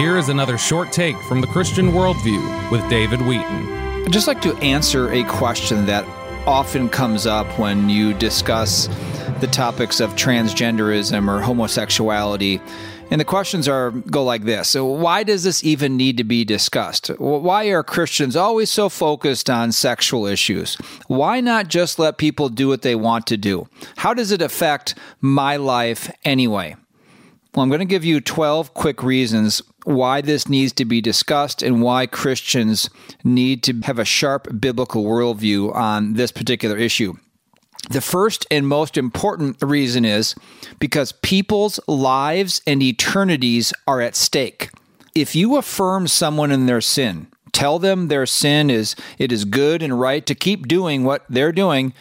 Here is another short take from the Christian Worldview with David Wheaton. I'd just like to answer a question that often comes up when you discuss the topics of transgenderism or homosexuality. And the questions are go like this. So why does this even need to be discussed? Why are Christians always so focused on sexual issues? Why not just let people do what they want to do? How does it affect my life anyway? Well, I'm going to give you 12 quick reasons why this needs to be discussed and why Christians need to have a sharp biblical worldview on this particular issue. The first and most important reason is because people's lives and eternities are at stake. If you affirm someone in their sin, tell them their sin is it is good and right to keep doing what they're doing,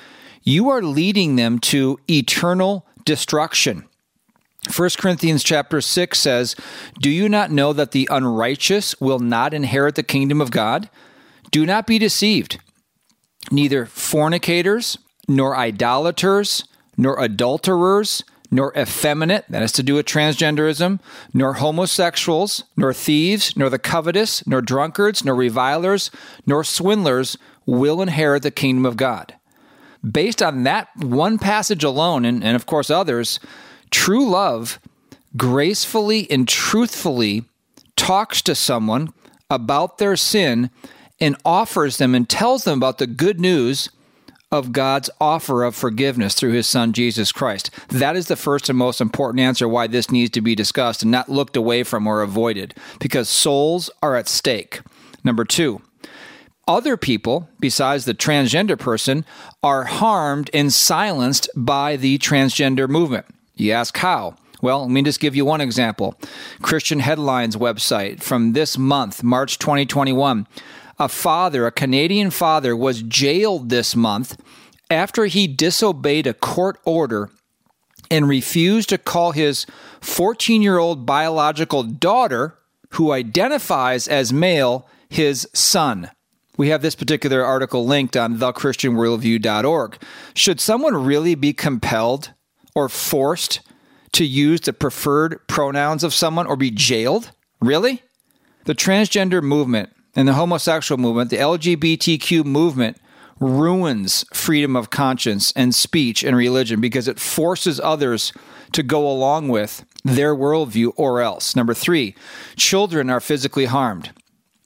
you are leading them to eternal destruction. 1 Corinthians chapter 6 says, Do you not know that the unrighteous will not inherit the kingdom of God? Do not be deceived. Neither fornicators, nor idolaters, nor adulterers, nor effeminate, that has to do with transgenderism, nor homosexuals, nor thieves, nor the covetous, nor drunkards, nor revilers, nor swindlers will inherit the kingdom of God. Based on that one passage alone, and, and of course others, True love gracefully and truthfully talks to someone about their sin and offers them and tells them about the good news of God's offer of forgiveness through his son Jesus Christ. That is the first and most important answer why this needs to be discussed and not looked away from or avoided because souls are at stake. Number 2, other people, besides the transgender person, are harmed and silenced by the transgender movement. You ask how? Well, let me just give you one example. Christian Headlines website from this month, March 2021. A father, a Canadian father, was jailed this month after he disobeyed a court order and refused to call his 14 year old biological daughter, who identifies as male, his son. We have this particular article linked on thechristianworldview.org. Should someone really be compelled or forced to use the preferred pronouns of someone or be jailed? Really? The transgender movement and the homosexual movement, the LGBTQ movement, ruins freedom of conscience and speech and religion because it forces others to go along with their worldview or else. Number three, children are physically harmed.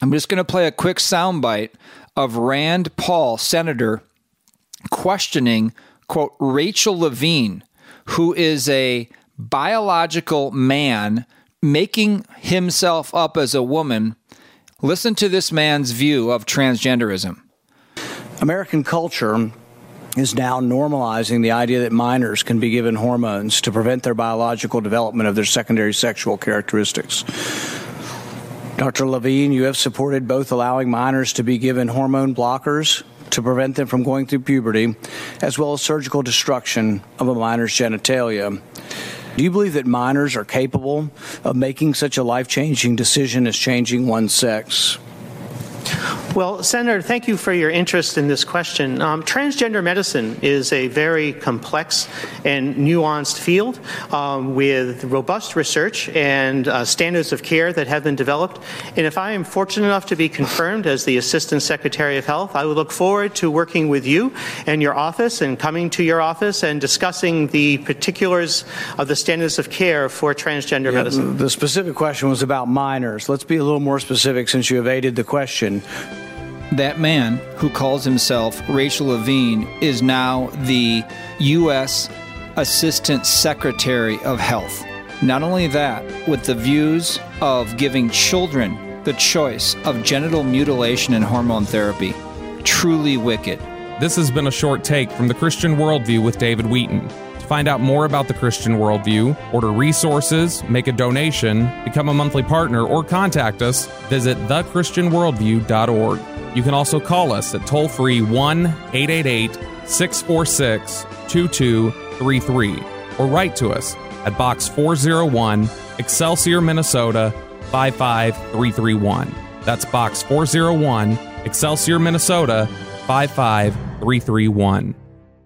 I'm just going to play a quick soundbite of Rand Paul, senator, questioning, quote, Rachel Levine, who is a biological man making himself up as a woman. Listen to this man's view of transgenderism. American culture is now normalizing the idea that minors can be given hormones to prevent their biological development of their secondary sexual characteristics. Dr. Levine, you have supported both allowing minors to be given hormone blockers to prevent them from going through puberty, as well as surgical destruction of a minor's genitalia. Do you believe that minors are capable of making such a life changing decision as changing one's sex? Well, Senator, thank you for your interest in this question. Um, transgender medicine is a very complex and nuanced field um, with robust research and uh, standards of care that have been developed. And if I am fortunate enough to be confirmed as the Assistant Secretary of Health, I would look forward to working with you and your office and coming to your office and discussing the particulars of the standards of care for transgender yeah, medicine. The specific question was about minors. Let's be a little more specific since you evaded the question. That man who calls himself Rachel Levine is now the U.S. Assistant Secretary of Health. Not only that, with the views of giving children the choice of genital mutilation and hormone therapy. Truly wicked. This has been a short take from the Christian Worldview with David Wheaton. To find out more about the Christian Worldview, order resources, make a donation, become a monthly partner, or contact us, visit thechristianworldview.org. You can also call us at toll free 1 888 646 2233 or write to us at Box 401, Excelsior, Minnesota 55331. That's Box 401, Excelsior, Minnesota 55331.